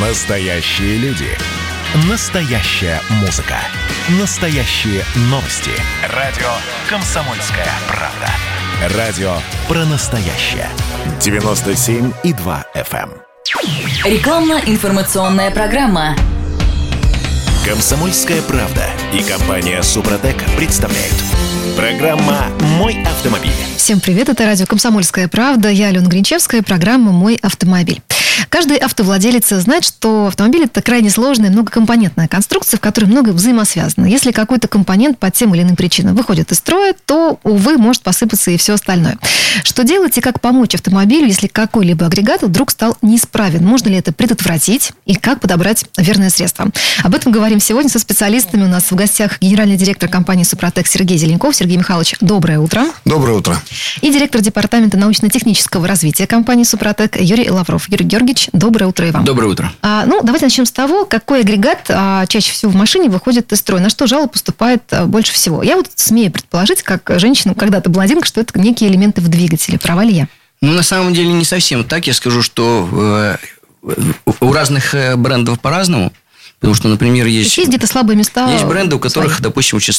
Настоящие люди. Настоящая музыка. Настоящие новости. Радио «Комсомольская правда». Радио про настоящее. 97,2 FM. Рекламно-информационная программа. «Комсомольская правда» и компания «Супротек» представляют. Программа «Мой автомобиль». Всем привет, это радио «Комсомольская правда». Я Алена Гринчевская, программа «Мой автомобиль». Каждый автовладелец знает, что автомобиль – это крайне сложная, многокомпонентная конструкция, в которой много взаимосвязано. Если какой-то компонент по тем или иным причинам выходит из строя, то, увы, может посыпаться и все остальное. Что делать и как помочь автомобилю, если какой-либо агрегат вдруг стал неисправен? Можно ли это предотвратить и как подобрать верное средство? Об этом говорим сегодня со специалистами. У нас в гостях генеральный директор компании «Супротек» Сергей Зеленков. Сергей Михайлович, доброе утро. Доброе утро. И директор департамента научно-технического развития компании «Супротек» Юрий Лавров. Юрий Георгиевич, доброе утро и вам. Доброе утро. А, ну, давайте начнем с того, какой агрегат а, чаще всего в машине выходит из строя, на что жалоб поступает а, больше всего. Я вот смею предположить, как женщина, когда-то блондинка, что это некие элементы в двигателе. Права ли я? Ну, на самом деле, не совсем так. Я скажу, что э, у разных э, брендов по-разному. Потому что, например, есть... Есть где-то слабые места? Есть бренды, у которых, свои. допустим, очень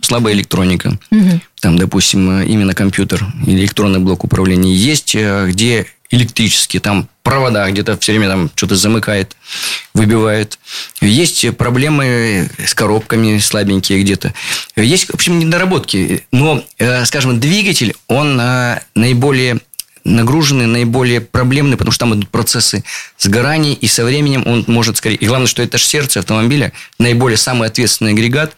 слабая электроника. Угу. Там, допустим, именно компьютер или электронный блок управления. Есть, э, где электрические, там провода где-то все время там что-то замыкает, выбивает. Есть проблемы с коробками слабенькие где-то. Есть, в общем, недоработки. Но, э, скажем, двигатель, он э, наиболее нагружены, наиболее проблемные, потому что там идут процессы сгорания, и со временем он может скорее... И главное, что это же сердце автомобиля, наиболее самый ответственный агрегат,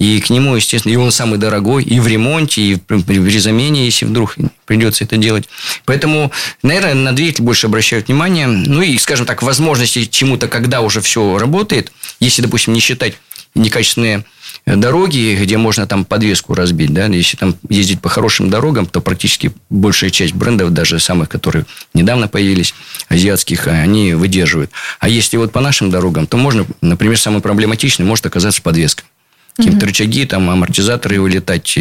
и к нему, естественно, и он самый дорогой, и в ремонте, и при замене, если вдруг придется это делать. Поэтому, наверное, на двигатель больше обращают внимание. Ну и, скажем так, возможности чему-то, когда уже все работает, если, допустим, не считать некачественные дороги, где можно там подвеску разбить, да, если там ездить по хорошим дорогам, то практически большая часть брендов, даже самых, которые недавно появились, азиатских, они выдерживают. А если вот по нашим дорогам, то можно, например, самый проблематичный может оказаться подвеска какие-то рычаги, там, амортизаторы вылетать,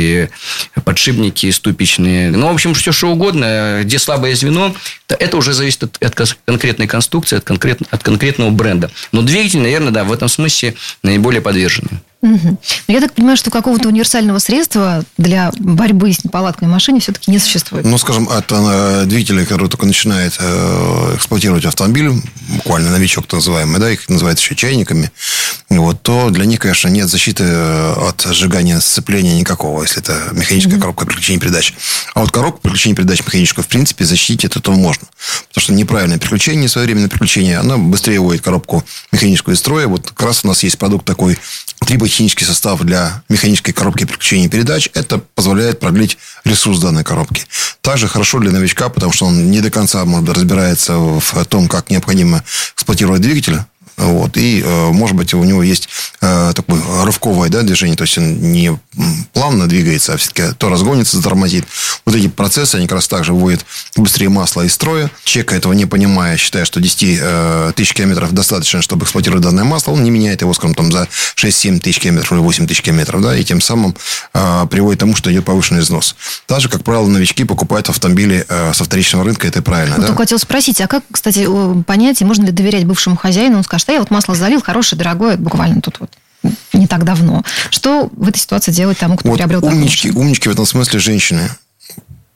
подшипники ступичные. Ну, в общем, все что угодно. Где слабое звено, то это уже зависит от, от конкретной конструкции, от, конкрет, от конкретного бренда. Но двигатель, наверное, да, в этом смысле наиболее подверженный. Угу. Я так понимаю, что какого-то универсального средства для борьбы с неполадкой в машине все-таки не существует. Ну, скажем, от э, двигателя, который только начинает э, эксплуатировать автомобиль, буквально новичок так называемый, да, их называют еще чайниками, вот, то для них, конечно, нет защиты э, от сжигания сцепления никакого, если это механическая угу. коробка переключения передач. А вот коробку переключения передач механическую, в принципе, защитить от этого можно. Потому что неправильное переключение, своевременное переключение, оно быстрее вводит коробку механическую из строя. Вот как раз у нас есть продукт такой триботехнический состав для механической коробки переключения передач. Это позволяет продлить ресурс данной коробки. Также хорошо для новичка, потому что он не до конца, может разбирается в том, как необходимо эксплуатировать двигатель. Вот, и, э, может быть, у него есть э, такое рывковое да, движение, то есть он не плавно двигается, а все-таки то разгонится, затормозит. Вот эти процессы, они как раз также вводят быстрее масло из строя. Чека этого не понимая, считая, что 10 э, тысяч километров достаточно, чтобы эксплуатировать данное масло, он не меняет его, скажем, там, за 6-7 тысяч километров или 8 тысяч километров, да, и тем самым приводит к тому, что идет повышенный износ. Также, как правило, новички покупают автомобили со вторичного рынка, это правильно. Вот да? хотел спросить, а как, кстати, понять, можно ли доверять бывшему хозяину? Он скажет, я вот масло залил, хорошее, дорогое, буквально тут вот не так давно. Что в этой ситуации делать тому, кто вот приобрел умнички, умнички в этом смысле женщины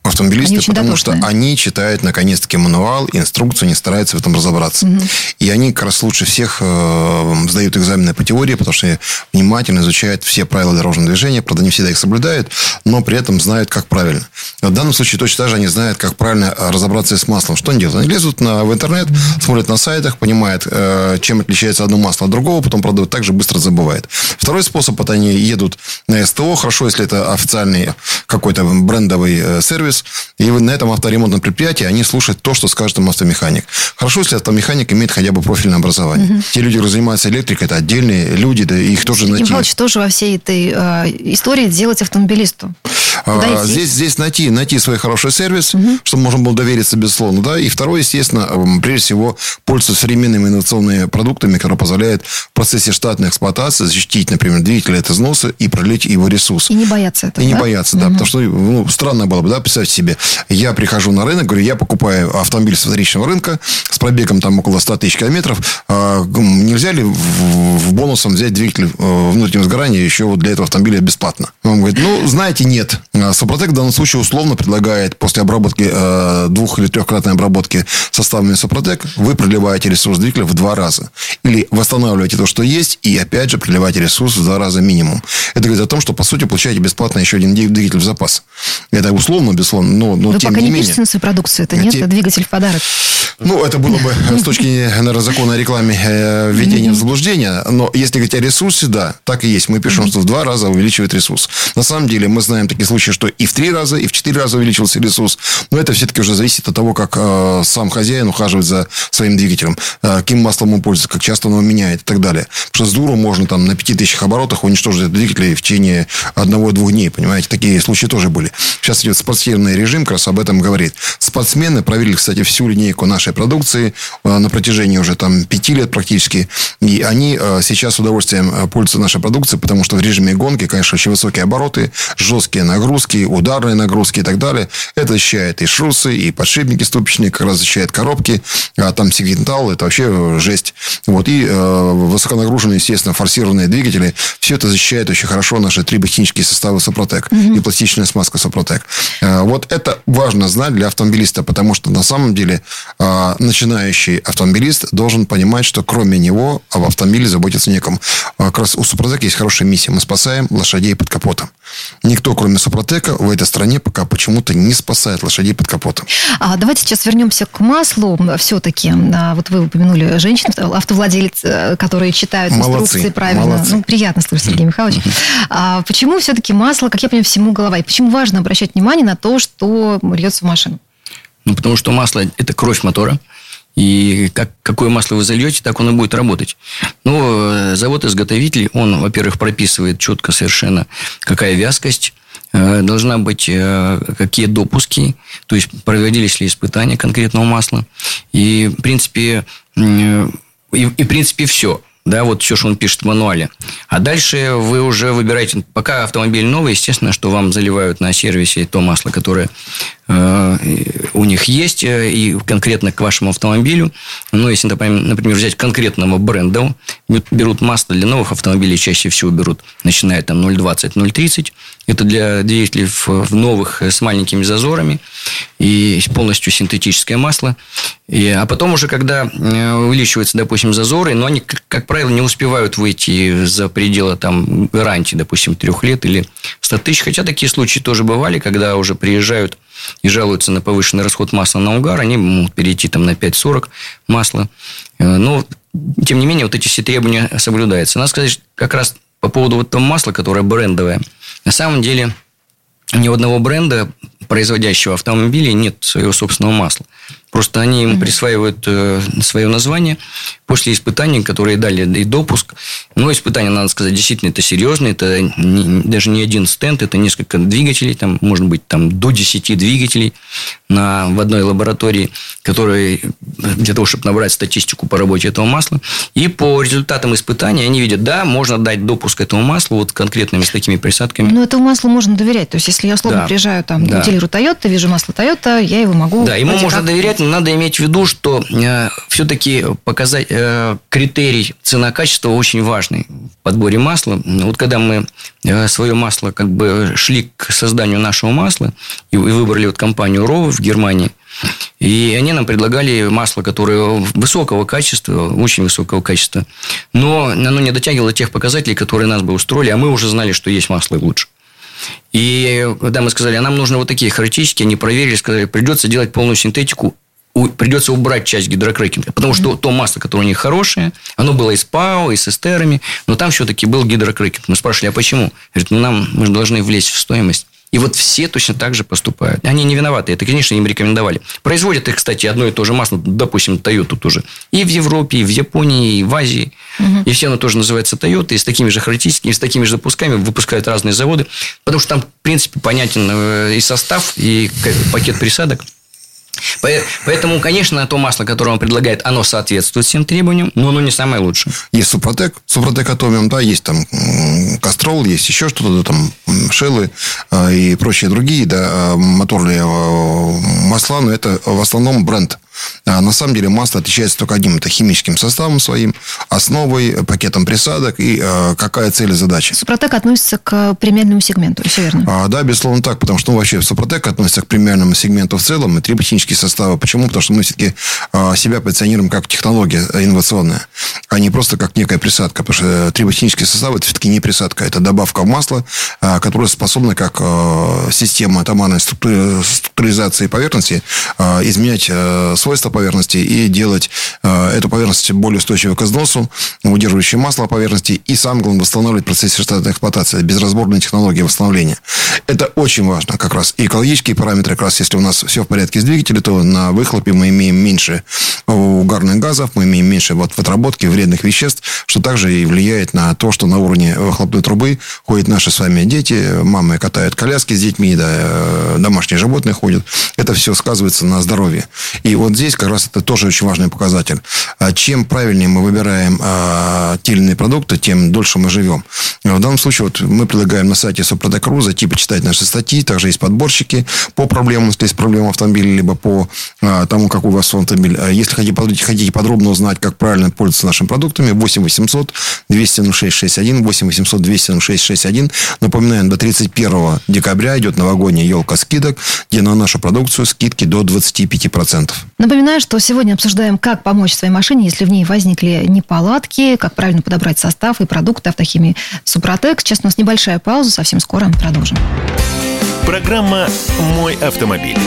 автомобилисты, потому дотошные. что они читают наконец-таки мануал, инструкцию, не стараются в этом разобраться. Угу. И они как раз лучше всех э, сдают экзамены по теории, потому что внимательно изучают все правила дорожного движения, правда, не всегда их соблюдают, но при этом знают, как правильно. В данном случае точно так же они знают, как правильно разобраться с маслом. Что они делают? Они лезут на, в интернет, смотрят на сайтах, понимают, э, чем отличается одно масло от другого, потом, правда, также быстро забывают. Второй способ, это они едут на СТО, хорошо, если это официальный какой-то брендовый э, сервис, сервис, и на этом авторемонтном предприятии они слушают то, что скажет им автомеханик. Хорошо, если автомеханик имеет хотя бы профильное образование. Угу. Те люди, которые занимаются электрикой, это отдельные люди, да их тоже найти. Михайлович, тоже во всей этой э, истории делать автомобилисту? А, здесь, здесь найти, найти свой хороший сервис, угу. чтобы можно было довериться, безусловно. Да? И второе, естественно, прежде всего, пользоваться современными инновационными продуктами, которые позволяют в процессе штатной эксплуатации защитить, например, двигатель от износа и продлить его ресурс. И не бояться этого, И да? не бояться, да. Угу. Потому что ну, странно было бы, да, писать представьте себе, я прихожу на рынок, говорю, я покупаю автомобиль с вторичного рынка с пробегом там около 100 тысяч километров. А, нельзя ли в бонусом взять двигатель э, внутреннего сгорания еще вот для этого автомобиля бесплатно? Он говорит, ну, знаете, нет. А Супротек в данном случае условно предлагает после обработки, э, двух- или трехкратной обработки составами Супротек, вы проливаете ресурс двигателя в два раза. Или восстанавливаете то, что есть, и опять же проливаете ресурс в два раза минимум. Это говорит о том, что, по сути, получаете бесплатно еще один двигатель в запас. Это условно, безусловно, но, но Вы тем пока не не менее. пишете на свою продукцию, это нет, Те- это двигатель в подарок. Ну, это было бы с точки, наверное, закона о рекламе э, введение в заблуждение. Но если говорить о ресурсе, да, так и есть. Мы пишем, что в два раза увеличивает ресурс. На самом деле, мы знаем такие случаи, что и в три раза, и в четыре раза увеличился ресурс. Но это все-таки уже зависит от того, как э, сам хозяин ухаживает за своим двигателем, э, каким маслом он пользуется, как часто он его меняет и так далее. Потому что с дуру можно там на 5000 оборотах уничтожить этот двигатель в течение одного-двух дней. Понимаете, такие случаи тоже были. Сейчас идет спортивный режим, как раз об этом говорит. Спортсмены проверили, кстати, всю линейку нашей продукции э, на протяжении уже там пяти лет практически. И они э, сейчас с удовольствием э, пользуются нашей продукцией, потому что в режиме гонки, конечно, очень высокие обороты, жесткие нагрузки, ударные нагрузки и так далее. Это защищает и шрусы, и подшипники ступичные, как раз защищает коробки. А там сигнал, это вообще жесть. Вот. И э, высоконагруженные, естественно, форсированные двигатели. Все это защищает очень хорошо наши триботехнические составы Супротек и пластичная смазка Супротек. Э, Вот это важно знать для автомобилиста, потому что на самом деле э, начинающий автомобилист должен понимать, что кроме него об автомобиле заботиться некому. А Как раз у Супротека есть хорошая миссия. Мы спасаем лошадей под капотом. Никто, кроме Супротека, в этой стране пока почему-то не спасает лошадей под капотом. А давайте сейчас вернемся к маслу. Все-таки, вот вы упомянули женщин, автовладелец, э, которые читают Молодцы, инструкции правильно. молодцы. Ну, приятно слышать, Сергей Михайлович. А почему все-таки масло, как я понимаю, всему голова? И почему важно обращать внимание на то, что льется в машину? Ну, потому что масло – это кровь мотора. И как, какое масло вы зальете, так он и будет работать. Ну, завод-изготовитель, он, во-первых, прописывает четко совершенно, какая вязкость, э, должна быть э, какие допуски, то есть проводились ли испытания конкретного масла. И, в принципе, э, и, и, в принципе, все. Да, вот все, что он пишет в мануале. А дальше вы уже выбираете, пока автомобиль новый, естественно, что вам заливают на сервисе то масло, которое э, у них есть, э, и конкретно к вашему автомобилю. Ну, если, например, взять конкретного бренда, берут масло для новых автомобилей, чаще всего берут, начиная там 0,20, 0,30. Это для двигателей в, новых э, с маленькими зазорами и полностью синтетическое масло. И, а потом уже, когда э, увеличиваются, допустим, зазоры, но они, как правило, не успевают выйти за пределы там, гарантии, допустим, трех лет или 100 тысяч. Хотя такие случаи тоже бывали, когда уже приезжают и жалуются на повышенный расход масла на угар, они могут перейти там, на 5,40 масла. Э, Но, тем не менее, вот эти все требования соблюдаются. Надо сказать, как раз по поводу вот того масла, которое брендовое. На самом деле, ни одного бренда, производящего автомобили, нет своего собственного масла. Просто они им присваивают э, свое название после испытаний, которые дали и допуск. Но испытания, надо сказать, действительно это серьезные. Это не, даже не один стенд, это несколько двигателей. Там может быть там, до 10 двигателей на, в одной лаборатории, которые для того, чтобы набрать статистику по работе этого масла. И по результатам испытаний они видят, да, можно дать допуск этому маслу вот конкретными с такими присадками. Но этому маслу можно доверять. То есть, если я условно Да. приезжаю там, Да. к дилеру Toyota, вижу масло Toyota, я его могу... Да, ему можно доверять, но надо иметь в виду, что э, все-таки показать э, критерий цена-качество очень важный в подборе масла. Вот когда мы э, свое масло как бы шли к созданию нашего масла и, и выбрали вот компанию Роу в Германии, и они нам предлагали масло, которое высокого качества, очень высокого качества, но оно не дотягивало тех показателей, которые нас бы устроили, а мы уже знали, что есть масло лучше. И когда мы сказали, а нам нужны вот такие характеристики, они проверили, сказали, придется делать полную синтетику, у- придется убрать часть гидрокрекинга. Потому что то масло, которое у них хорошее, оно было и с ПАО, и с эстерами, но там все-таки был гидрокрекинг. Мы спрашивали, а почему? Говорит, ну нам мы же должны влезть в стоимость. И вот все точно так же поступают. Они не виноваты. Это, конечно, им рекомендовали. Производят их, кстати, одно и то же масло, допустим, Toyota тоже. И в Европе, и в Японии, и в Азии. И все оно тоже называется Toyota. И с такими же характеристиками, и с такими же запусками выпускают разные заводы. Потому что там, в принципе, понятен э, и состав, и пакет присадок. Поэтому, конечно, то масло, которое он предлагает, оно соответствует всем требованиям, но оно не самое лучшее. Есть Супротек, Супротек Атомиум, да, есть там Кастрол, есть еще что-то, там Шеллы а, и прочие другие, да, а, моторные а, масла, но это в основном бренд а на самом деле масло отличается только одним. Это химическим составом своим, основой, пакетом присадок и э, какая цель и задача. Супротек относится к премиальному сегменту, все верно? А, да, безусловно так, потому что ну, вообще Супротек относится к премиальному сегменту в целом и три химические составы. Почему? Потому что мы все-таки э, себя позиционируем как технология инновационная, а не просто как некая присадка. Потому что триботехнические составы это все-таки не присадка, это добавка в масло, э, которая способна как э, система атомарной структуризации поверхности э, изменять э, свойства поверхности и делать э, эту поверхность более устойчивой к износу, удерживающей масло поверхности и, самое главное, восстанавливать процесс штатной эксплуатации, безразборные технологии восстановления. Это очень важно как раз. И экологические параметры, как раз если у нас все в порядке с двигателем, то на выхлопе мы имеем меньше угарных газов, мы имеем меньше вот в отработке вредных веществ, что также и влияет на то, что на уровне выхлопной трубы ходят наши с вами дети, мамы катают коляски с детьми, да, э, домашние животные ходят. Это все сказывается на здоровье. И вот здесь как раз это тоже очень важный показатель. А чем правильнее мы выбираем а, те или иные продукты, тем дольше мы живем. В данном случае вот мы предлагаем на сайте Супротекру зайти почитать наши статьи. Также есть подборщики по проблемам, если есть проблема автомобиля, либо по а, тому, какой у вас автомобиль. Если хотите, хотите подробно узнать, как правильно пользоваться нашими продуктами, 8 800 206 61, 8 800 206 61. Напоминаем, до 31 декабря идет новогодняя елка скидок, где на нашу продукцию скидки до 25%. Напоминаю, что сегодня обсуждаем, как помочь своей машине, если в ней возникли неполадки, как правильно подобрать состав и продукты автохимии Супротек. Сейчас у нас небольшая пауза, совсем скоро продолжим. Программа «Мой автомобиль».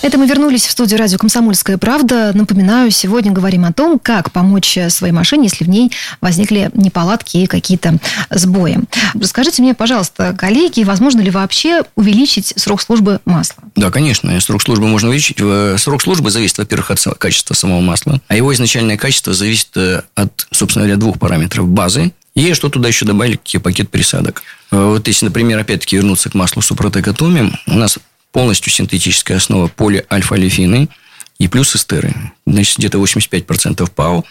Это мы вернулись в студию радио «Комсомольская правда». Напоминаю, сегодня говорим о том, как помочь своей машине, если в ней возникли неполадки и какие-то сбои. Расскажите мне, пожалуйста, коллеги, возможно ли вообще увеличить срок службы масла? Да, конечно, срок службы можно увеличить. Срок службы зависит, во-первых, от качества самого масла, а его изначальное качество зависит э, от, собственно говоря, двух параметров. Базы и что туда еще добавили, какие пакет присадок. Э, вот если, например, опять-таки вернуться к маслу Супротек Атомиум, у нас полностью синтетическая основа полиальфа-алифины и плюс эстеры. Значит, где-то 85% ПАО,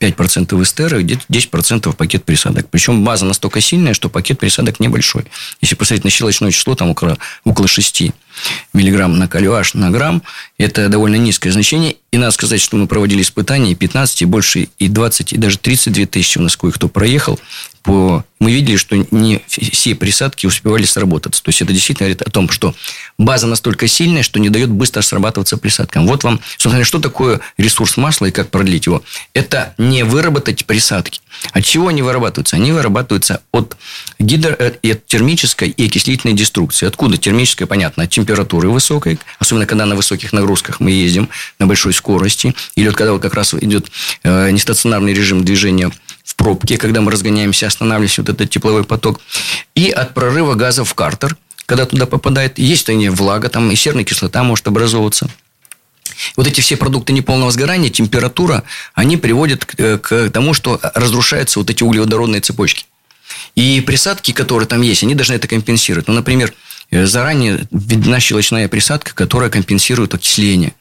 5% эстеры, где-то 10% пакет присадок. Причем база настолько сильная, что пакет присадок небольшой. Если посмотреть на щелочное число, там около, около 6 миллиграмм на калюаш на грамм, это довольно низкое значение. И надо сказать, что мы проводили испытания, и 15, и больше, и 20, и даже 32 тысячи у нас кое-кто проехал. По... Мы видели, что не все присадки успевали сработаться. То есть, это действительно говорит о том, что база настолько сильная, что не дает быстро срабатываться присадкам. Вот вам, собственно, что такое ресурс масла и как продлить его. Это не выработать присадки. От чего они вырабатываются? Они вырабатываются от, гидро... Э, от термической и окислительной деструкции. Откуда термическая? Понятно, от температуры высокой, особенно когда на высоких нагрузках мы ездим на большой скорости, или вот когда вот как раз идет э, нестационарный режим движения пробке, когда мы разгоняемся, останавливаемся, вот этот тепловой поток, и от прорыва газов в картер, когда туда попадает, есть они влага, там и серная кислота может образовываться. Вот эти все продукты неполного сгорания, температура, они приводят к, э, к тому, что разрушаются вот эти углеводородные цепочки. И присадки, которые там есть, они должны это компенсировать. Ну, например, Э, заранее видна щелочная присадка, которая компенсирует окисление.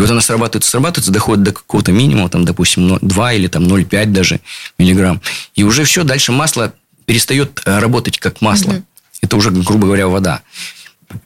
И вот она срабатывает, срабатывается, доходит до какого-то минимума, там, допустим, 2 или там 0,5 даже миллиграмм. И уже все, дальше масло перестает э, работать как масло. Угу. Это уже, грубо говоря, вода.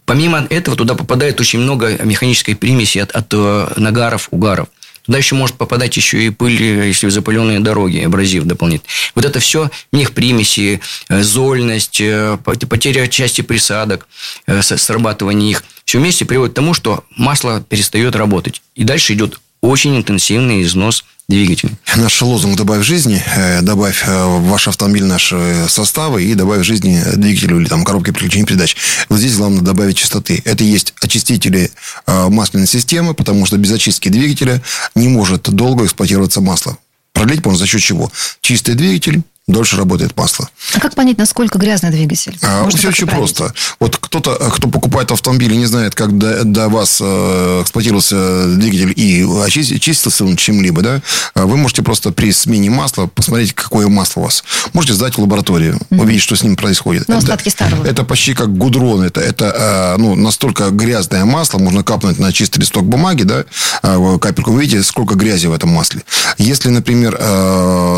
Помимо этого, туда попадает очень много механической примеси от, от э, нагаров, угаров. Туда еще может попадать еще и пыль, если запыленные дороги, абразив дополнительный. Вот это все, них примеси, э, зольность, э, потеря части присадок, э, срабатывание их. Все вместе приводит к тому, что масло перестает работать. И дальше идет очень интенсивный износ двигатель. Наш лозунг «Добавь жизни», э, добавь э, ваш автомобиль наши составы и добавь жизни двигателю или там коробки переключения передач. Вот здесь главное добавить частоты. Это есть очистители э, масляной системы, потому что без очистки двигателя не может долго эксплуатироваться масло. Продлить можно за счет чего? Чистый двигатель, дольше работает масло. А как понять, насколько грязный двигатель? А, все очень проверить? просто. Вот кто-то, кто покупает автомобиль и не знает, как до, до вас э, эксплуатировался двигатель и очистился он чем-либо, да, а вы можете просто при смене масла посмотреть, какое масло у вас. Можете сдать в лабораторию, mm-hmm. увидеть, что с ним происходит. Ну, остатки старого. Это почти как гудрон. Это, это э, ну, настолько грязное масло, можно капнуть на чистый листок бумаги, да, капельку. Вы видите, сколько грязи в этом масле. Если, например,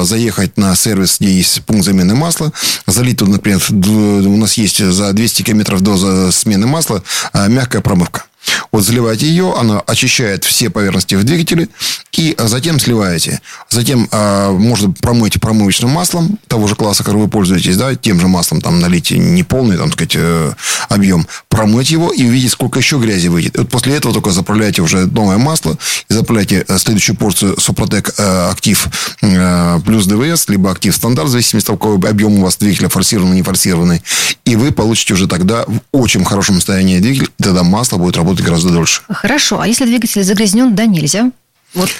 заехать на сервис, где есть пункт замены масла, залить тут, например, у нас есть за 200 километров до смены масла мягкая промывка. Вот заливаете ее, она очищает все поверхности в двигателе, и затем сливаете. Затем э, можно промыть промывочным маслом того же класса, который вы пользуетесь, да, тем же маслом там налить не полный, там сказать, э, объем, промыть его и увидеть, сколько еще грязи выйдет. И вот после этого только заправляете уже новое масло и заправляете э, следующую порцию Супротек э, Актив э, плюс ДВС, либо Актив Стандарт, в зависимости от того, какой объем у вас двигателя, форсированный, не форсированный. И вы получите уже тогда в очень хорошем состоянии двигатель, тогда масло будет работать гораздо дольше. Хорошо. А если двигатель загрязнен, да нельзя? Вот.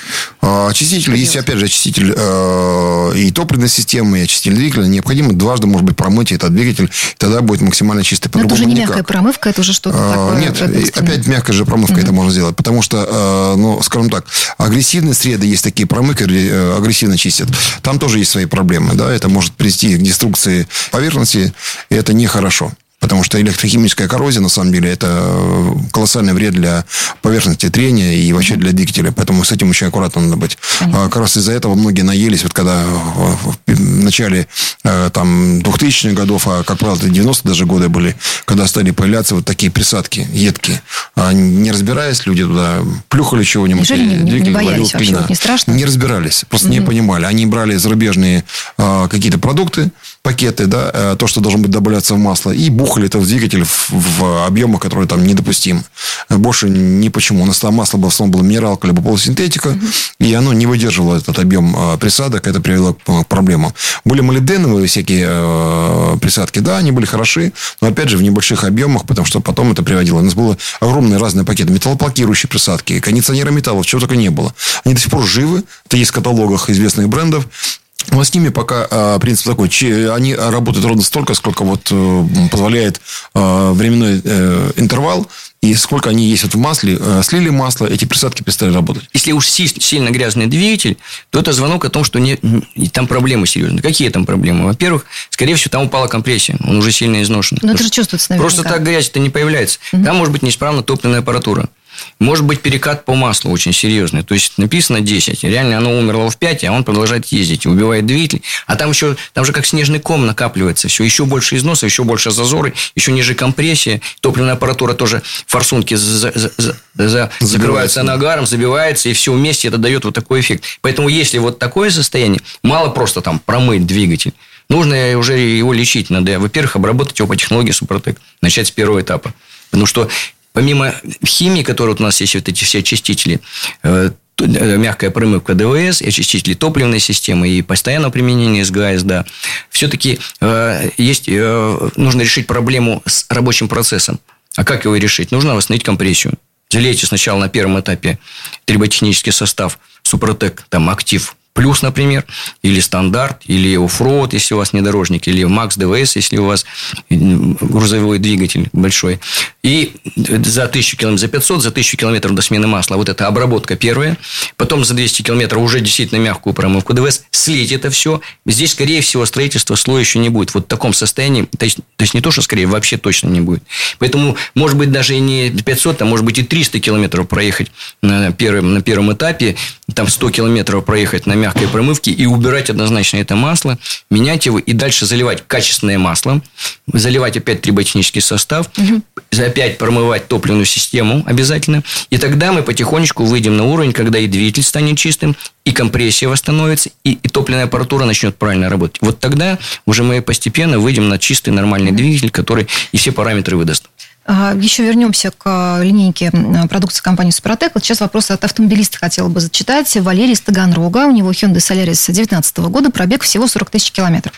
А, очиститель, если, опять же, очиститель э, и топливной системы, и очиститель двигателя, необходимо дважды, может быть, промыть этот двигатель, и тогда будет максимально чистый. Но это уже не никак. мягкая промывка, это уже что-то а, такое. Нет, опять мягкая же промывка это можно сделать, потому что, э, ну, скажем так, агрессивные среды, есть такие промывки, э, агрессивно чистят, там тоже есть свои проблемы, да, это может привести к деструкции поверхности, и это нехорошо. Потому что электрохимическая коррозия, на самом деле, это э, колоссальный вред для поверхности трения и вообще для двигателя. Поэтому с этим очень аккуратно надо быть. Понятно. А как раз из-за этого многие наелись, вот когда в начале э, там, 2000-х годов, а, как правило, это 90-е даже годы были, когда стали появляться вот такие присадки едкие. А не разбираясь, люди туда плюхали чего-нибудь. Неужели не, двигатель не боялись вообще? Не страшно? Не разбирались. Просто mm-hmm. не понимали. Они брали зарубежные а, какие-то продукты, пакеты, да, э, то, что должно быть добавляться в масло, и бухали это в двигатель в, в объемах, которые там недопустимы. Больше ни почему. У нас там масло в основном было минералка либо полусинтетика, и оно не выдерживало этот объем э, присадок, это привело к проблемам. Были молибденовые всякие э, присадки, да, они были хороши, но опять же в небольших объемах, потому что потом это приводило. У нас было огромные разные пакеты, металлоблокирующие присадки, кондиционеры металлов, чего только не было. Они до сих пор живы, это есть в каталогах известных брендов, но с ними пока э, принцип такой. Че, они работают ровно столько, сколько вот э, позволяет э, временной э, интервал. И сколько они есть вот в масле, э, слили масло, эти присадки перестали работать. Если уж сильно грязный двигатель, то это звонок о том, что не, там проблемы серьезные. Какие там проблемы? Во-первых, скорее всего, там упала компрессия. Он уже сильно изношен. Но это же чувствуется, наверняка. Просто так грязь это не появляется. Угу. Там может быть неисправна топливная аппаратура. Может быть, перекат по маслу очень серьезный. То есть, написано 10. Реально оно умерло в 5, а он продолжает ездить. Убивает двигатель. А там еще, там же как снежный ком накапливается. Все, еще больше износа, еще больше зазоры, еще ниже компрессия. Топливная аппаратура тоже, форсунки за, за, за, за, закрываются нагаром, забивается, и все вместе это дает вот такой эффект. Поэтому, если вот такое состояние, мало просто там промыть двигатель. Нужно уже его лечить. Надо, во-первых, обработать его по технологии Супротек. Начать с первого этапа. Потому что помимо химии, которая у нас есть, вот эти все очистители, э, э, мягкая промывка ДВС, очистители топливной системы и постоянного применения СГАС, да, все-таки э, есть, нужно решить проблему с рабочим процессом. А как его решить? Нужно восстановить компрессию. Залейте сначала на первом этапе триботехнический состав Супротек, там, актив плюс, например, или стандарт, или оффроуд, если у вас внедорожник, или Макс ДВС, если у вас грузовой двигатель большой. И за 1000 километров, за 500, за 1000 километров до смены масла, вот это обработка первая. Потом за 200 километров уже действительно мягкую промывку ДВС. Слить это все. Здесь, скорее всего, строительства слоя еще не будет. Вот в таком состоянии, то есть, то есть не то, что скорее, вообще точно не будет. Поэтому, может быть, даже не 500, а может быть и 300 километров проехать на первом, на первом этапе, там 100 километров проехать на мягкой промывке и убирать однозначно это масло, менять его и дальше заливать качественное масло, заливать опять триботехнический состав, угу. опять промывать топливную систему обязательно. И тогда мы потихонечку выйдем на уровень, когда и двигатель станет чистым, и компрессия восстановится, и, и топливная аппаратура начнет правильно работать. Вот тогда уже мы постепенно выйдем на чистый нормальный двигатель, который и все параметры выдаст. А, еще вернемся к линейке продукции компании «Супротек». Вот сейчас вопрос от автомобилиста хотела бы зачитать. Валерий из Таганрога. У него Hyundai Solaris 2019 года. Пробег всего 40 тысяч километров.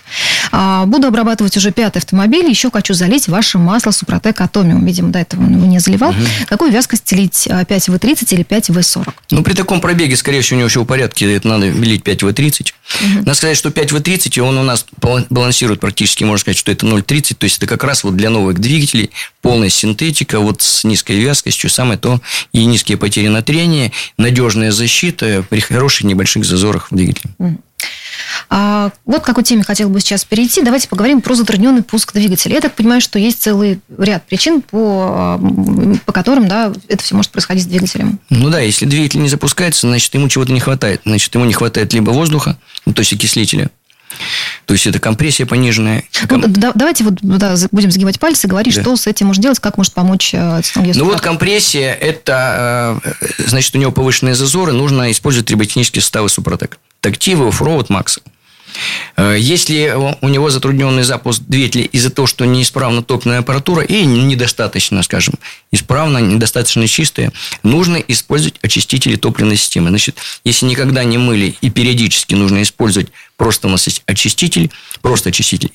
А, буду обрабатывать уже пятый автомобиль. Еще хочу залить ваше масло «Супротек Атомиум». Видимо, до этого он его не заливал. Угу. Какую вязкость лить? 5В30 или 5В40? Ну, при таком пробеге, скорее всего, у него все в порядке. Это надо лить 5В30. Угу. Надо сказать, что 5В30, он у нас балансирует практически, можно сказать, что это 0,30. То есть, это как раз вот для новых двигателей полная синтетика, вот с низкой вязкостью, самое то, и низкие потери на трение, надежная защита при хороших небольших зазорах в двигателе. А, вот к какой теме хотел бы сейчас перейти. Давайте поговорим про затрудненный пуск двигателя. Я так понимаю, что есть целый ряд причин, по, по которым да, это все может происходить с двигателем. Ну да, если двигатель не запускается, значит, ему чего-то не хватает. Значит, ему не хватает либо воздуха, ну, то есть окислителя, то есть это компрессия пониженная. Ну, да, давайте вот да, будем загибать пальцы говорить, да. что с этим можно делать, как может помочь э, Ну вот компрессия, это э, значит у него повышенные зазоры, нужно использовать триботехнические составы Супротек. Тактивы, оффроуд, Макс. Э, если у него затрудненный запуск двигателя из-за того, что неисправна топливная аппаратура и недостаточно, скажем, исправно, недостаточно чистая, нужно использовать очистители топливной системы. Значит, если никогда не мыли и периодически нужно использовать просто у нас есть очиститель, просто очиститель,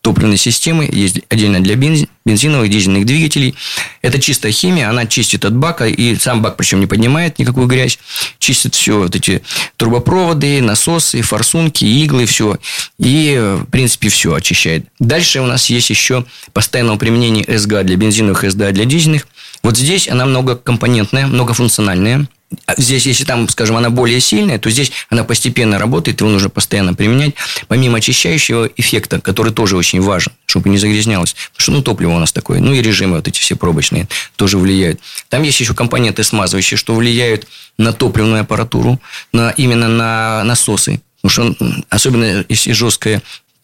топливной системы, есть отдельно для бензиновых, дизельных двигателей. Это чистая химия, она чистит от бака, и сам бак причем не поднимает никакую грязь, чистит все вот эти трубопроводы, насосы, форсунки, иглы, все. И, в принципе, все очищает. Дальше у нас есть еще постоянное применение СГА для бензиновых, СДА для дизельных. Вот здесь она многокомпонентная, многофункциональная – здесь, если там, скажем, она более сильная, то здесь она постепенно работает, его нужно постоянно применять, помимо очищающего эффекта, который тоже очень важен, чтобы не загрязнялось. Потому что, ну, топливо у нас такое, ну, и режимы вот эти все пробочные тоже влияют. Там есть еще компоненты смазывающие, что влияют на топливную аппаратуру, на, именно на насосы. Потому что, особенно если жесткая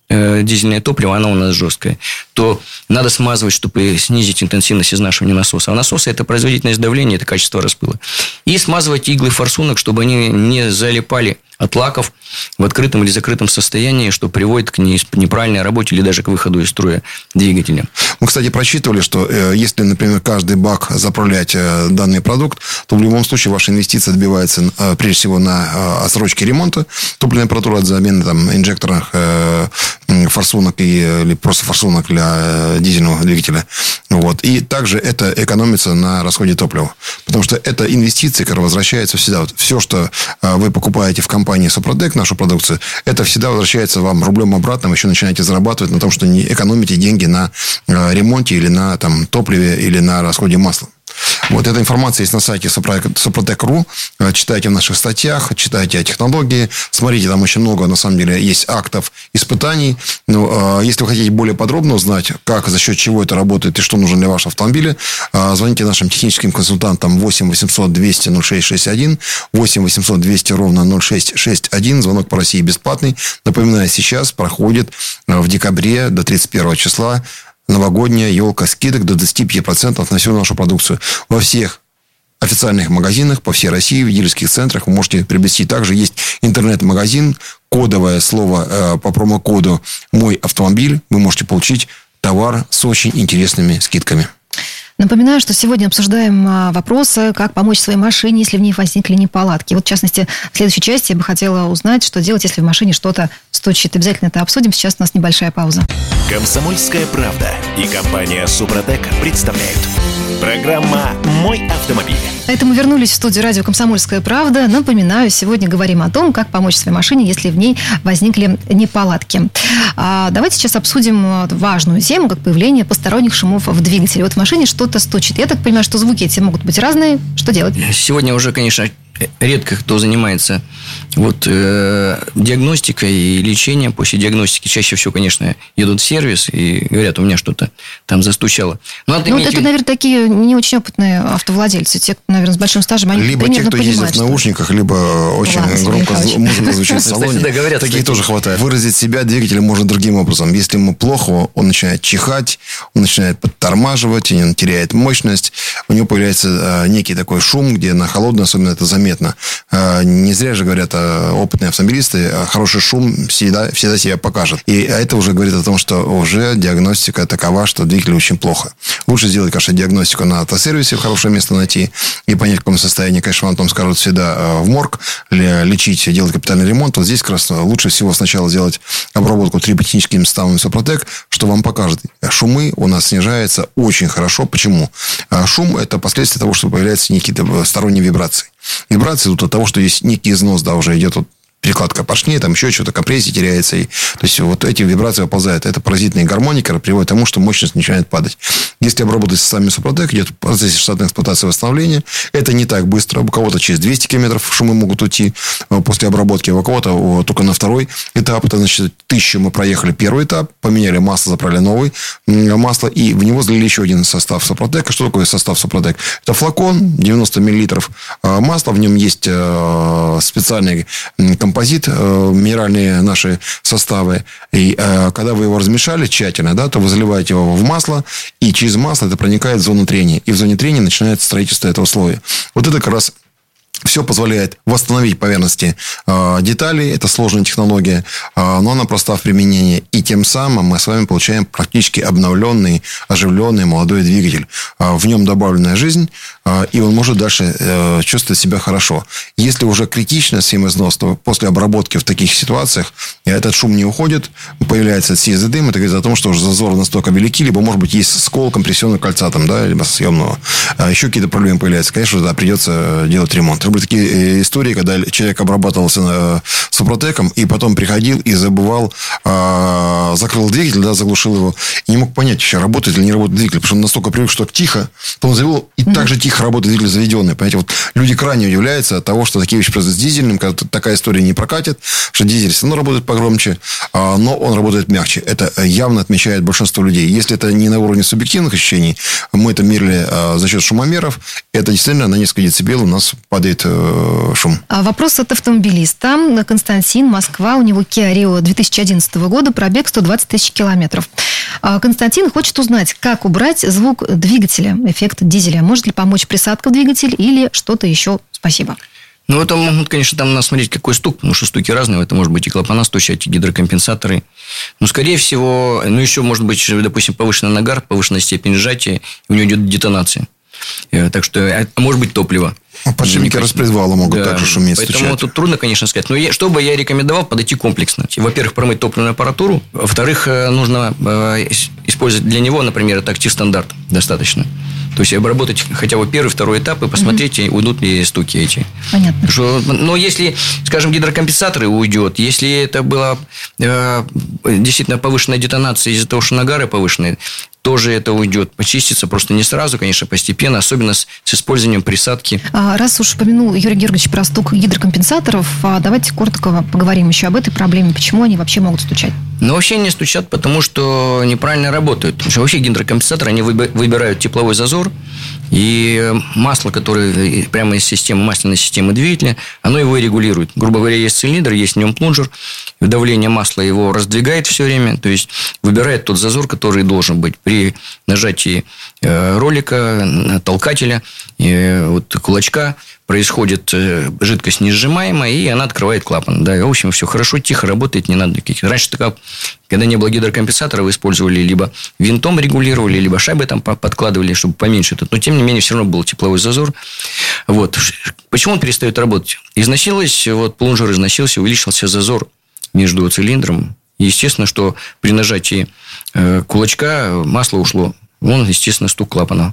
э, дизельное топливо, оно у нас жесткое, то надо смазывать, чтобы снизить интенсивность изнашивания насоса. А насосы – это производительность давления, это качество распыла. И смазывать иглы форсунок, чтобы они не залипали от лаков в открытом или закрытом состоянии, что приводит к неправильной работе или даже к выходу из строя двигателя. Мы, кстати, просчитывали, что э, если, например, каждый бак заправлять э, данный продукт, то в любом случае ваша инвестиция отбивается э, прежде всего на отсрочке ремонта топливной аппаратуры от замены там, инжекторных форсунок и, или просто форсунок для дизельного двигателя. Вот. И также это экономится на расходе топлива. Потому что это инвестиции, которые возвращаются всегда. Вот все, что вы покупаете в компании Сопродек, нашу продукцию, это всегда возвращается вам рублем обратно, вы еще начинаете зарабатывать на том, что не экономите деньги на э, ремонте или на там, топливе или на расходе масла. Вот эта информация есть на сайте Супротек.ру. Читайте в наших статьях, читайте о технологии. Смотрите, там очень много, на самом деле, есть актов испытаний. Но, э, если вы хотите более подробно узнать, как, за счет чего это работает и что нужно для вашего автомобиля, э, звоните нашим техническим консультантам 8 800 200 0661, 8 800 200 ровно 0661. Звонок по России бесплатный. Напоминаю, сейчас проходит в декабре до 31 числа новогодняя елка скидок до 25% на всю нашу продукцию. Во всех официальных магазинах по всей России, в дилерских центрах вы можете приобрести. Также есть интернет-магазин, кодовое слово э, по промокоду «Мой автомобиль». Вы можете получить товар с очень интересными скидками. Напоминаю, что сегодня обсуждаем а, вопросы, как помочь своей машине, если в ней возникли неполадки. Вот, в частности, в следующей части я бы хотела узнать, что делать, если в машине что-то стучит. Обязательно это обсудим. Сейчас у нас небольшая пауза. Комсомольская правда и компания Супротек представляют. Программа «Мой автомобиль». Это мы вернулись в студию радио «Комсомольская правда». Напоминаю, сегодня говорим о том, как помочь своей машине, если в ней возникли неполадки. А, давайте сейчас обсудим важную тему, как появление посторонних шумов в двигателе. Вот в машине что-то стучит. Я так понимаю, что звуки эти могут быть разные. Что делать? Сегодня уже, конечно, редко кто занимается вот э, диагностикой и лечением. После диагностики чаще всего, конечно, едут в сервис и говорят, у меня что-то там застучало. Но ну, иметь... это, наверное, такие не очень опытные автовладельцы. Те, наверное, с большим стажем, они Либо те, кто ездит в наушниках, либо очень Ладно, громко музыка звучит в салоне. Да, говорят, таких тоже хватает. Выразить себя двигатель можно другим образом. Если ему плохо, он начинает чихать, он начинает подтормаживать, он теряет мощность, у него появляется э, некий такой шум, где на холодной, особенно это заметно заметно. Э, не зря же говорят э, опытные автомобилисты, хороший шум всегда, всегда себя покажет. И это уже говорит о том, что уже диагностика такова, что двигатель очень плохо. Лучше сделать, конечно, диагностику на автосервисе, хорошее место найти и понять, в каком состоянии, конечно, вам там скажут всегда в морг, лечить, делать капитальный ремонт. Вот здесь как раз лучше всего сначала сделать обработку триботехническим ставом Сопротек, что вам покажет. Шумы у нас снижаются очень хорошо. Почему? Шум – это последствия того, что появляются некие сторонние вибрации. Вибрации идут от того, что есть некий износ, да, уже идет вот перекладка поршней, там еще что-то, компрессия теряется. И, то есть, вот эти вибрации оползают. Это паразитные гармоники приводит к тому, что мощность начинает падать. Если обработать сами Супротек, идет в процессе штатной эксплуатации восстановления. Это не так быстро. У кого-то через 200 километров шумы могут уйти э, после обработки, у кого-то только на второй этап. Это, значит, тысячу мы проехали первый этап, поменяли масло, заправили новый масло, и в него залили еще один состав Супротека. Что такое состав Супротек? Это флакон, 90 миллилитров э, масла, в нем есть э, специальный композит, минеральные наши составы. И когда вы его размешали тщательно, да, то вы заливаете его в масло, и через масло это проникает в зону трения. И в зоне трения начинается строительство этого слоя. Вот это как раз все позволяет восстановить поверхности э, деталей. Это сложная технология, э, но она проста в применении. И тем самым мы с вами получаем практически обновленный, оживленный молодой двигатель. Э, в нем добавленная жизнь, э, и он может дальше э, чувствовать себя хорошо. Если уже критично семизнос, то после обработки в таких ситуациях этот шум не уходит, появляется сизый дым. Это говорит о том, что уже зазоры настолько велики, либо, может быть, есть скол компрессионного кольца, там, да, либо съемного. А еще какие-то проблемы появляются. Конечно, да, придется делать ремонт. Были такие э, истории, когда человек обрабатывался э, супротеком и потом приходил и забывал, э, закрыл двигатель, да, заглушил его, и не мог понять, еще работает или не работает двигатель, потому что он настолько привык, что тихо, то он завел, и mm-hmm. так же тихо работает двигатель заведенный. Понимаете, вот люди крайне удивляются от того, что такие вещи произойдут с дизельным, когда такая история не прокатит, что дизель все равно работает погромче, а, но он работает мягче. Это явно отмечает большинство людей. Если это не на уровне субъективных ощущений, мы это мерили а, за счет шумомеров, это действительно на несколько децибел у нас падает будет э, шум. А вопрос от автомобилиста. Константин, Москва. У него Kia Rio 2011 года, пробег 120 тысяч километров. А Константин хочет узнать, как убрать звук двигателя, эффект дизеля. Может ли помочь присадка в двигатель или что-то еще? Спасибо. Ну, это могут, конечно, там надо смотреть, какой стук, потому что стуки разные. Это может быть и клапана стучать, и гидрокомпенсаторы. Но, скорее всего, ну, еще может быть, допустим, повышенный нагар, повышенная степень сжатия, у него идет детонация. Э, так что, э, может быть, топливо. Подшипники распредвала могут да. также шуметь, Поэтому стучать. тут трудно, конечно, сказать. Но я, что бы я рекомендовал, подойти комплексно. Во-первых, промыть топливную аппаратуру. Во-вторых, э, нужно использовать для него, например, это актив стандарт достаточно. То есть обработать хотя бы первый, второй этап и посмотреть, угу. уйдут ли стуки эти. Понятно. Что, но если, скажем, гидрокомпенсаторы уйдет, если это была э, действительно повышенная детонация из-за того, что нагары повышенные, тоже это уйдет. Почистится просто не сразу, конечно, постепенно, особенно с, с использованием присадки. А, раз уж упомянул Юрий Георгиевич про стук гидрокомпенсаторов, а давайте коротко поговорим еще об этой проблеме. Почему они вообще могут стучать? Ну, вообще не стучат, потому что неправильно работают. Потому что вообще гидрокомпенсаторы, они выбирают тепловой зазор, и масло, которое прямо из системы, масляной системы двигателя, оно его и регулирует. Грубо говоря, есть цилиндр, есть в нем плунжер, давление масла его раздвигает все время, то есть выбирает тот зазор, который должен быть при нажатии ролика, толкателя, вот кулачка, происходит э, жидкость несжимаемая, и она открывает клапан. Да, в общем, все хорошо, тихо работает, не надо никаких. Раньше, такая, когда не было гидрокомпенсатора, вы использовали либо винтом регулировали, либо шайбы там подкладывали, чтобы поменьше. Но, тем не менее, все равно был тепловой зазор. Вот. Почему он перестает работать? Износилось, вот плунжер износился, увеличился зазор между цилиндром. Естественно, что при нажатии э, кулачка масло ушло Вон, естественно, стук клапана.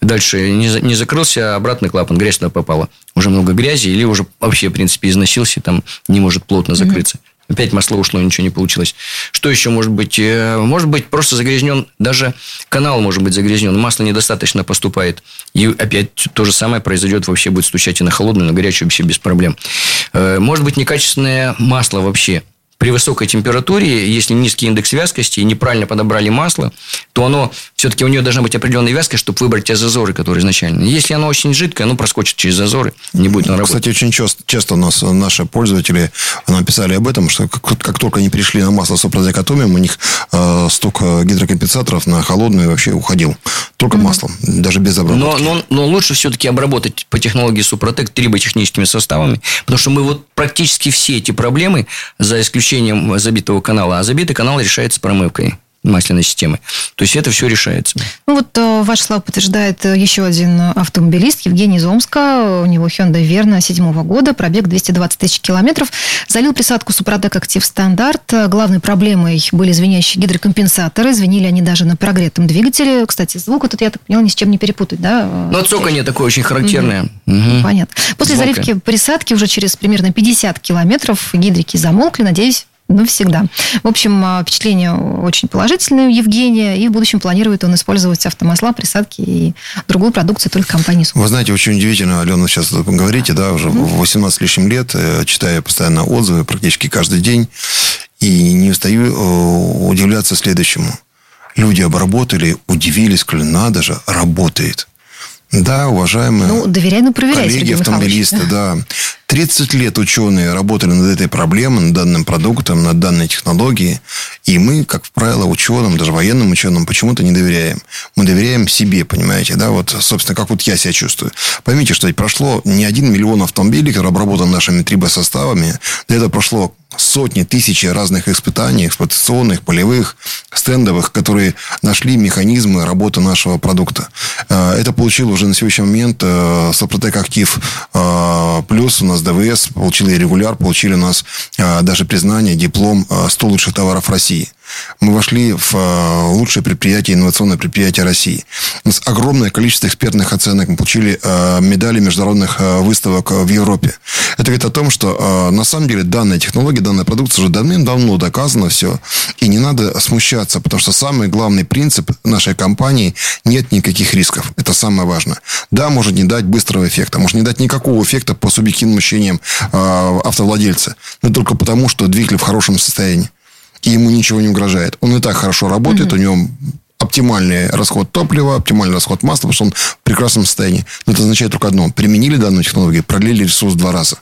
Дальше не, не закрылся, а обратный клапан, грязь туда попала. Уже много грязи, или уже вообще, в принципе, износился, там не может плотно закрыться. Mm-hmm. Опять масло ушло, ничего не получилось. Что еще может быть? Э, может быть, просто загрязнен, даже канал может быть загрязнен, масло недостаточно поступает. И опять то же самое произойдет, вообще будет стучать и на холодную, и на горячую вообще без проблем. Э, может быть, некачественное масло вообще при высокой температуре, если низкий индекс вязкости и неправильно подобрали масло, то оно все-таки у нее должна быть определенная вязкость, чтобы выбрать те зазоры, которые изначально. Если оно очень жидкое, оно проскочит через зазоры, не будет оно работать. Кстати, очень часто, часто у нас наши пользователи нам писали об этом, что как, как только они перешли на масло с опродекатомием, у них э, сток гидрокомпенсаторов на холодную вообще уходил. Только угу. маслом, даже без обработки. Но, но, но лучше все-таки обработать по технологии Супротек триботехническими составами, потому что мы вот практически все эти проблемы, за исключением забитого канала, а забитый канал решается промывкой масляной системы. То есть это все решается. Ну вот э, ваш слава подтверждает э, еще один автомобилист Евгений из Омска. У него Hyundai Verna седьмого года, пробег 220 тысяч километров. Залил присадку Супротек Актив Стандарт. Главной проблемой были звенящие гидрокомпенсаторы. Звенели они даже на прогретом двигателе. Кстати, звук этот, я так поняла, ни с чем не перепутать, да? Ну, цоканье такое очень характерное. Угу. Угу. Понятно. После Звука. заливки присадки уже через примерно 50 километров гидрики замолкли. Надеюсь, навсегда. В общем, а, впечатление очень положительное у Евгения, и в будущем планирует он использовать автомасла, присадки и другую продукцию только компании Вы знаете, очень удивительно, Алена, сейчас говорите, да, уже mm-hmm. 18 лишним лет, э, читая постоянно отзывы практически каждый день, и не устаю э, удивляться следующему. Люди обработали, удивились, сказали, надо же, работает. Да, уважаемые ну, доверяй, но проверяй, коллеги автомобилисты, да. 30 лет ученые работали над этой проблемой, над данным продуктом, над данной технологией. И мы, как правило, ученым, даже военным ученым, почему-то не доверяем. Мы доверяем себе, понимаете, да, вот, собственно, как вот я себя чувствую. Поймите, что прошло не один миллион автомобилей, которые обработаны нашими трибосоставами. Для этого прошло сотни, тысячи разных испытаний, эксплуатационных, полевых, стендовых, которые нашли механизмы работы нашего продукта. Э, это получил уже на сегодняшний момент э, Сопротек Актив э, Плюс, у нас ДВС, получили регуляр, получили у нас даже признание, диплом 100 лучших товаров России мы вошли в э, лучшее предприятие, инновационное предприятие России. У нас огромное количество экспертных оценок. Мы получили э, медали международных э, выставок в Европе. Это говорит о том, что на самом деле данная технология, данная продукция уже давным-давно доказана все. И не надо смущаться, потому что самый главный принцип нашей компании – нет никаких рисков. Это самое важное. Да, может не дать быстрого эффекта, может не дать никакого эффекта по субъективным ощущениям автовладельца. Но только потому, что двигатель в хорошем состоянии и ему ничего не угрожает. Он и так хорошо работает, угу. у него оптимальный расход топлива, оптимальный расход масла, потому что он в прекрасном состоянии. Но это означает только одно. Применили данную технологию, продлили ресурс два раза.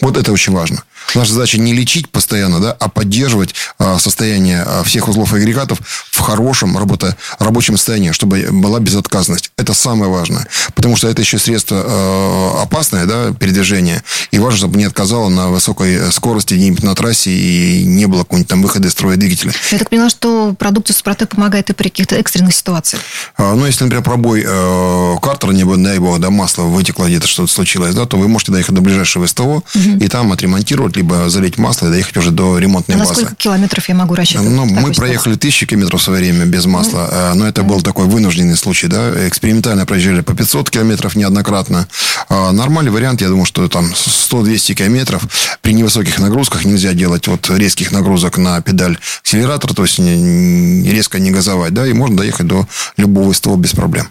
Вот это очень важно. Наша задача не лечить постоянно, да, а поддерживать а, состояние а, всех узлов и агрегатов в хорошем работа, рабочем состоянии, чтобы была безотказность. Это самое важное. Потому что это еще средство э, опасное, да, передвижение. И важно, чтобы не отказало на высокой скорости где-нибудь на трассе и не было какого-нибудь там выхода из строя двигателя. Я так поняла, что продукция Супротек помогает и при каких-то экстренных ситуациях. А, ну, если, например, пробой э, картера, не дай бог, да, масло вытекло, где-то что-то случилось, да, то вы можете доехать до ближайшего СТО угу. и там отремонтировать, либо залить масло и доехать уже до ремонтной а базы. На сколько километров я могу рассчитывать? Ну, мы проехали тысячи километров в свое время без масла, mm. но это был такой вынужденный случай, да, экспериментально проезжали по 500 километров неоднократно. А нормальный вариант, я думаю, что там 100-200 километров при невысоких нагрузках нельзя делать вот резких нагрузок на педаль акселератора, то есть резко не газовать, да, и можно доехать до любого СТО без проблем.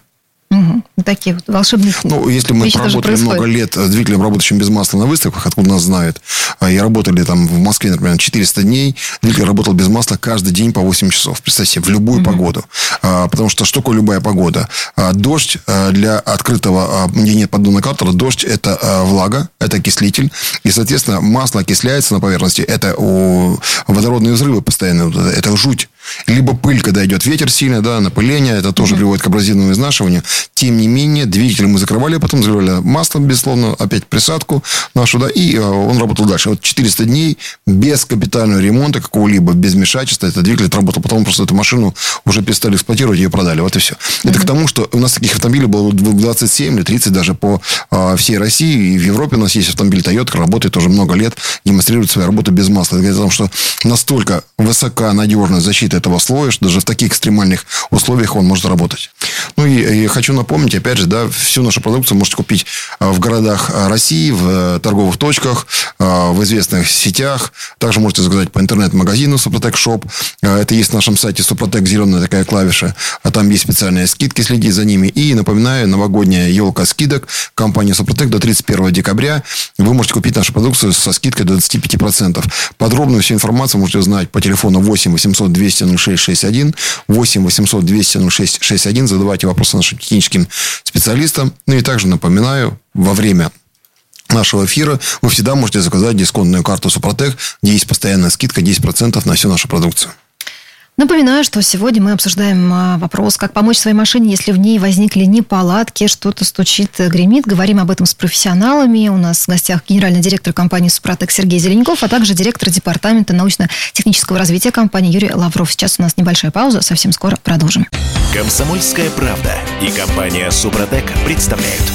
Угу. Такие вот волшебные Ну, если мы проработали много лет двигателем, работающим без масла на выставках, откуда нас знают, а, и работали там в Москве, например, 400 дней, двигатель работал без масла каждый день по 8 часов. Представьте себе, в любую угу. погоду. А, потому что что такое любая погода? А, дождь для открытого, где нет поддона картера, дождь – это влага, это окислитель. И, соответственно, масло окисляется на поверхности. Это водородные взрывы постоянно. Это жуть. Либо пыль, когда идет ветер сильно, да, напыление, это тоже mm-hmm. приводит к абразивному изнашиванию. Тем не менее, двигатель мы закрывали, потом заливали маслом, безусловно, опять присадку нашу, да, и э, он работал дальше. Вот 400 дней без капитального ремонта какого-либо, без вмешательства, этот двигатель отработал. Потом просто эту машину уже перестали эксплуатировать, ее продали. Вот и все. Mm-hmm. Это к тому, что у нас таких автомобилей было 27 или 30 даже по а, всей России. И в Европе у нас есть автомобиль Toyota, работает уже много лет, демонстрирует свою работу без масла. Это говорит о том, что настолько высока надежность защиты защиты этого слоя, что даже в таких экстремальных условиях он может работать. Ну и, и хочу напомнить, опять же, да, всю нашу продукцию можете купить а, в городах а, России, в э, торговых точках, а, в известных сетях. Также можете заказать по интернет-магазину Супротек Шоп. Это есть на нашем сайте Супротек, зеленая такая клавиша. А там есть специальные скидки, следите за ними. И напоминаю, новогодняя елка скидок компании Супротек до 31 декабря. Вы можете купить нашу продукцию со скидкой до 25%. Подробную всю информацию можете узнать по телефону 8 800 200 206 61, 8 800 200 06 61. Задавайте вопросы нашим техническим специалистам. Ну и также напоминаю, во время нашего эфира вы всегда можете заказать дисконтную карту Супротек, где есть постоянная скидка 10% на всю нашу продукцию. Напоминаю, что сегодня мы обсуждаем а, вопрос, как помочь своей машине, если в ней возникли неполадки, что-то стучит, гремит. Говорим об этом с профессионалами. У нас в гостях генеральный директор компании «Супротек» Сергей Зеленяков, а также директор департамента научно-технического развития компании Юрий Лавров. Сейчас у нас небольшая пауза, совсем скоро продолжим. Комсомольская правда и компания «Супротек» представляют.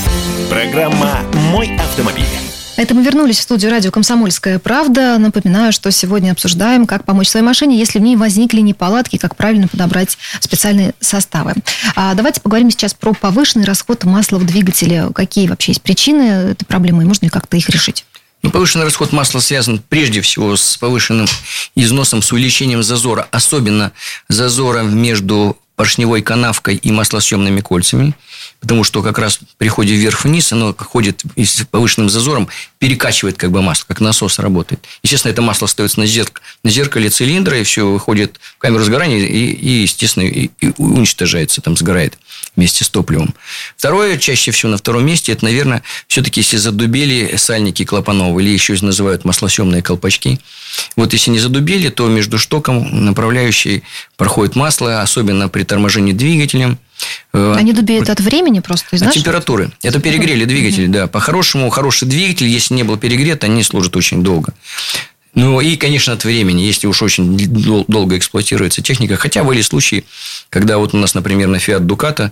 Программа «Мой автомобиль». Это мы вернулись в студию радио «Комсомольская правда». Напоминаю, что сегодня обсуждаем, как помочь своей машине, если в ней возникли неполадки, как правильно подобрать специальные составы. А давайте поговорим сейчас про повышенный расход масла в двигателе. Какие вообще есть причины этой проблемы и можно ли как-то их решить? Ну, повышенный расход масла связан прежде всего с повышенным износом, с увеличением зазора, особенно зазора между поршневой канавкой и маслосъемными кольцами, потому что как раз при ходе вверх-вниз оно ходит с повышенным зазором, перекачивает как бы масло, как насос работает. Естественно, это масло остается на, зерк... на зеркале цилиндра, и все выходит в камеру сгорания, и, и естественно, и, и уничтожается, там сгорает вместе с топливом. Второе, чаще всего на втором месте, это, наверное, все-таки если задубели сальники клапанов, или еще называют маслосъемные колпачки. Вот если не задубели, то между штоком направляющей проходит масло, особенно при торможении двигателем. Э, Они дубеют от времени просто? От температуры. Это перегрели двигатель, да. По-хорошему, хороший двигатель, если не был перегрет, они служат очень долго. Ну и, конечно, от времени, если уж очень долго эксплуатируется техника. Хотя были случаи, когда вот у нас, например, на Fiat Ducato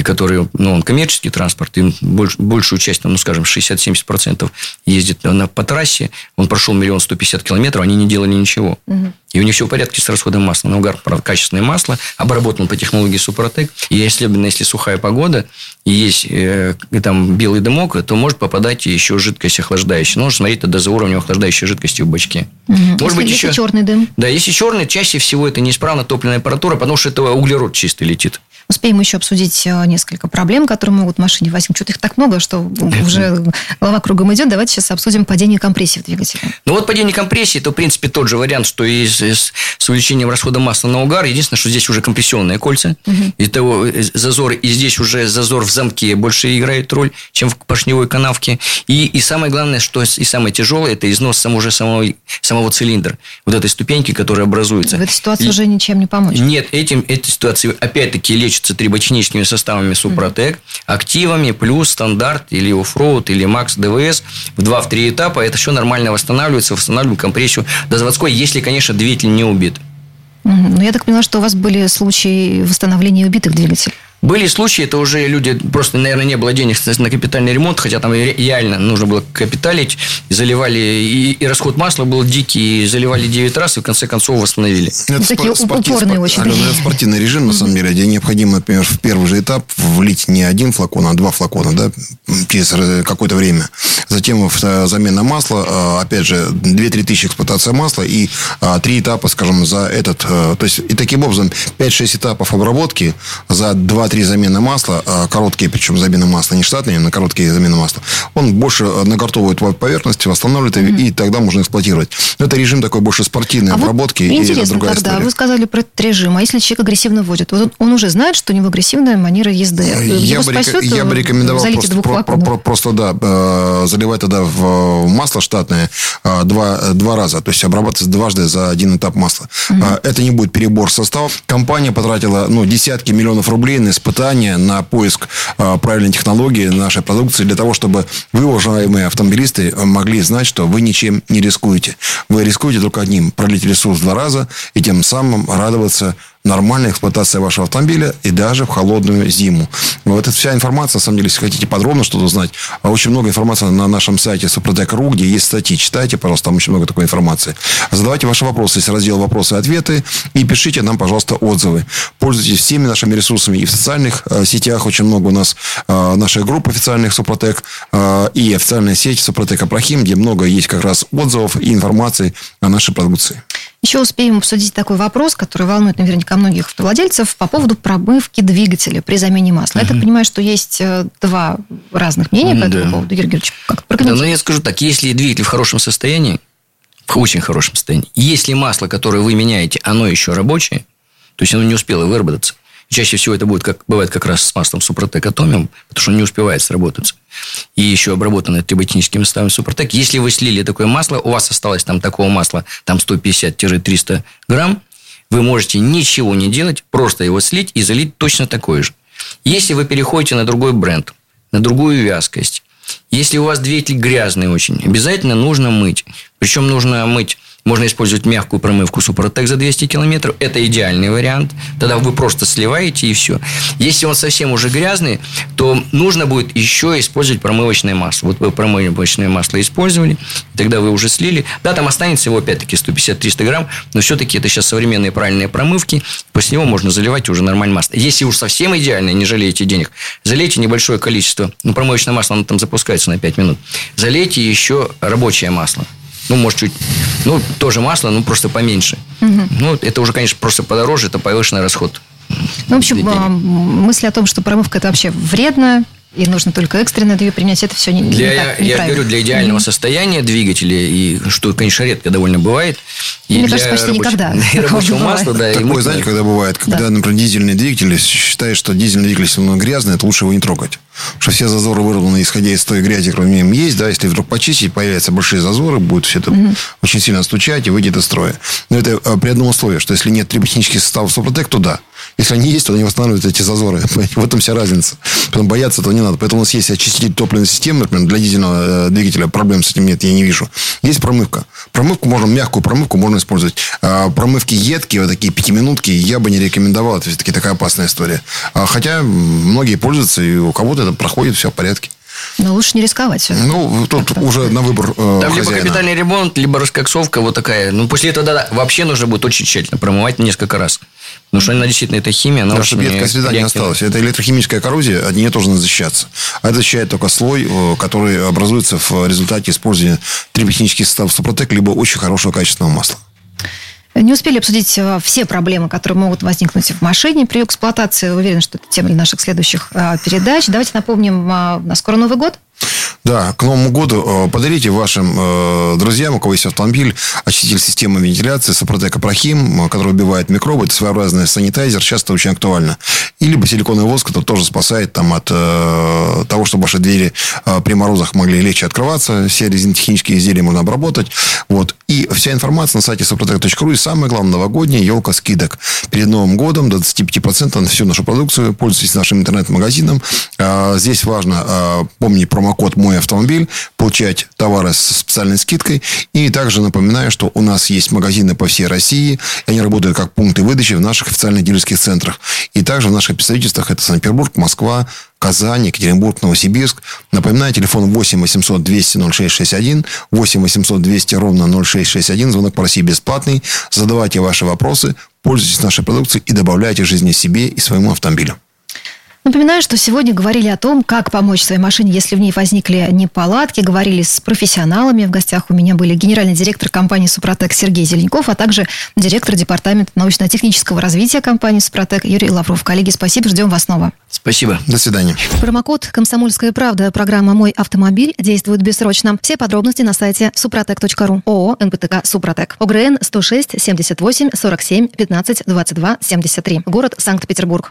который, ну, он коммерческий транспорт, и больш, большую часть, ну, скажем, 60-70% ездит на, по трассе, он прошел миллион сто пятьдесят километров, они не делали ничего. Угу. И у них все в порядке с расходом масла. Наугар, правда, качественное масло, обработан по технологии Супротек. И особенно если сухая погода, и есть э, там белый дымок, то может попадать еще жидкость охлаждающая. Нужно смотреть тогда за уровнем охлаждающей жидкости в бачке. Угу. Может если, быть, если еще... черный дым? Да, если черный, чаще всего это неисправна топливная аппаратура, потому что это углерод чистый летит. Успеем еще обсудить э, несколько проблем, которые могут в машине возникнуть. Что-то их так много, что уже голова кругом идет. Давайте сейчас обсудим падение компрессии в двигателе. Ну вот падение компрессии, это в принципе тот же вариант, что и с, с увеличением расхода масла на угар. Единственное, что здесь уже компрессионные кольца. Угу. И того э, зазор, и здесь уже зазор в замке больше играет роль, чем в поршневой канавке. И, и самое главное, что и самое тяжелое, это износ самого, уже самого, самого цилиндра. Вот этой ступеньки, которая образуется. В этой ситуации и, уже ничем не помочь. Нет, этим, этой ситуации опять-таки лечат лечится трибочническими составами Супротек, активами, плюс, стандарт, или оффроуд, или макс ДВС в 2-3 этапа. Это все нормально восстанавливается, восстанавливаем компрессию до заводской, если, конечно, двигатель не убит. Ну, я так поняла, что у вас были случаи восстановления убитых двигателей. Были случаи, это уже люди, просто, наверное, не было денег на капитальный ремонт, хотя там реально нужно было капиталить, заливали, и, и расход масла был дикий, и заливали 9 раз, и в конце концов восстановили. Это Такие спор- упорные спор- очень. Алена, это спортивный режим, на самом деле, где необходимо, например, в первый же этап влить не один флакон, а два флакона, да, через какое-то время. Затем замена масла, а, опять же, 2-3 тысячи эксплуатация масла и а, три этапа, скажем, за этот, э, то есть, и таким образом 5-6 этапов обработки за 2 три замены масла, а, короткие, причем замены масла не штатные, на короткие замены масла, он больше нагортовывает поверхность, восстанавливает, mm-hmm. и тогда можно эксплуатировать. Но это режим такой больше спортивной а обработки. Вот интересно, и другая тогда история. вы сказали про этот режим, а если человек агрессивно водит, вот он уже знает, что у него агрессивная манера езды. Я, бы, спасет, я бы рекомендовал просто, про, про, про, просто да, э, заливать тогда в масло штатное э, два, два раза, то есть обрабатывать дважды за один этап масла. Mm-hmm. Это не будет перебор состава. Компания потратила ну, десятки миллионов рублей на испытания, на поиск а, правильной технологии нашей продукции для того, чтобы вы, уважаемые автомобилисты, могли знать, что вы ничем не рискуете. Вы рискуете только одним – пролить ресурс два раза и тем самым радоваться нормальная эксплуатация вашего автомобиля и даже в холодную зиму. Вот эта вся информация, на самом деле, если хотите подробно что-то узнать, а очень много информации на нашем сайте Супротек.ру, где есть статьи. Читайте, пожалуйста, там очень много такой информации. Задавайте ваши вопросы, есть раздел «Вопросы и ответы», и пишите нам, пожалуйста, отзывы. Пользуйтесь всеми нашими ресурсами и в социальных э, сетях. Очень много у нас э, наших групп официальных Супротек э, и официальная сеть Супротек Апрахим, где много есть как раз отзывов и информации о нашей продукции. Еще успеем обсудить такой вопрос, который волнует наверняка многих автовладельцев по поводу промывки двигателя при замене масла. Угу. Я так понимаю, что есть э, два разных мнения по этому да. поводу. Юрий Георгиевич, как да, ну я скажу так, если двигатель в хорошем состоянии, в очень хорошем состоянии, если масло, которое вы меняете, оно еще рабочее, то есть оно не успело выработаться, Чаще всего это будет, как бывает как раз с маслом Супротек Атомиум, потому что он не успевает сработаться. И еще обработанное триботехническим составом Супротек. Если вы слили такое масло, у вас осталось там такого масла, там 150-300 грамм, вы можете ничего не делать, просто его слить и залить точно такой же. Если вы переходите на другой бренд, на другую вязкость, если у вас двигатель грязный очень, обязательно нужно мыть. Причем нужно мыть можно использовать мягкую промывку Супротек за 200 километров. Это идеальный вариант. Тогда вы просто сливаете и все. Если он совсем уже грязный, то нужно будет еще использовать промывочное масло. Вот вы промывочное масло использовали, тогда вы уже слили. Да, там останется его опять-таки 150-300 грамм, но все-таки это сейчас современные правильные промывки. После него можно заливать уже нормальное масло. Если уж совсем идеальное, не жалеете денег, залейте небольшое количество. Ну, промывочное масло, оно там запускается на 5 минут. Залейте еще рабочее масло. Ну, может, чуть... Ну, тоже масло, но просто поменьше. Угу. Ну, это уже, конечно, просто подороже, это повышенный расход. Ну, в общем, а, мысль о том, что промывка это вообще вредно, и нужно только экстренно ее принять, это все не, для, не так, Я говорю, для идеального mm-hmm. состояния двигателя, и что, конечно, редко довольно бывает. И Мне кажется, почти рабоч... никогда. И рабочего масла, да. Такое, и знаете, когда бывает, когда, да. например, дизельный двигатель, считает, что дизельный двигатель, если он грязный, это лучше его не трогать. Потому что все зазоры выровнены, исходя из той грязи, которая в есть, да, если вдруг почистить, появятся большие зазоры, будет все это mm-hmm. очень сильно стучать и выйдет из строя. Но это а, при одном условии, что если нет триботехнических составов Супротек, то да. Если они есть, то они восстанавливают эти зазоры. В этом вся разница. Поэтому бояться этого не надо. Поэтому у нас есть очиститель топливной системы, например, для дизельного э, двигателя. Проблем с этим нет, я не вижу. Есть промывка. Промывку можно, мягкую промывку можно использовать. А промывки едкие, вот такие пятиминутки, я бы не рекомендовал. Это все-таки такая опасная история. А хотя многие пользуются, и у кого-то это проходит, все в порядке. Но лучше не рисковать. Ну, тут как уже на выбор э, Там либо капитальный ремонт, либо раскоксовка вот такая. Ну, после этого да, вообще нужно будет очень тщательно промывать несколько раз. Потому что она действительно, это химия. Она да, чтобы едкая среда не осталась. Это электрохимическая коррозия, от нее тоже надо защищаться. А это защищает только слой, э, который образуется в результате использования триботехнических составов Супротек, либо очень хорошего качественного масла. Не успели обсудить э, все проблемы, которые могут возникнуть в машине при эксплуатации. Уверен, что это тема для наших следующих э, передач. Давайте напомним, на скоро Новый год. Да, к Новому году э, подарите вашим э, друзьям, у кого есть автомобиль, очиститель системы вентиляции Сопротек Апрахим, э, который убивает микробы. Это своеобразный санитайзер, сейчас это очень актуально. И либо силиконовый воск, который тоже спасает там, от э, того, чтобы ваши двери э, при морозах могли легче открываться. Все резинотехнические изделия можно обработать. Вот. И вся информация на сайте soprotec.ru. И самое главное, новогодняя елка скидок. Перед Новым годом до 25% на всю нашу продукцию. Пользуйтесь нашим интернет-магазином. Э, здесь важно э, помнить промокод «Мой автомобиль», получать товары с специальной скидкой. И также напоминаю, что у нас есть магазины по всей России. И они работают как пункты выдачи в наших официальных дилерских центрах. И также в наших представительствах это Санкт-Петербург, Москва, Казань, Екатеринбург, Новосибирск. Напоминаю, телефон 8 800 200 0661, 8 800 200 ровно 0661. Звонок по России бесплатный. Задавайте ваши вопросы, пользуйтесь нашей продукцией и добавляйте жизни себе и своему автомобилю. Напоминаю, что сегодня говорили о том, как помочь своей машине, если в ней возникли неполадки. Говорили с профессионалами. В гостях у меня были генеральный директор компании «Супротек» Сергей Зеленков, а также директор департамента научно-технического развития компании «Супротек» Юрий Лавров. Коллеги, спасибо. Ждем вас снова. Спасибо. До свидания. Промокод «Комсомольская правда» программа «Мой автомобиль» действует бессрочно. Все подробности на сайте супротек.ру. ООО «НПТК Супротек». ОГРН 106 78 47 15 22 73. Город Санкт-Петербург.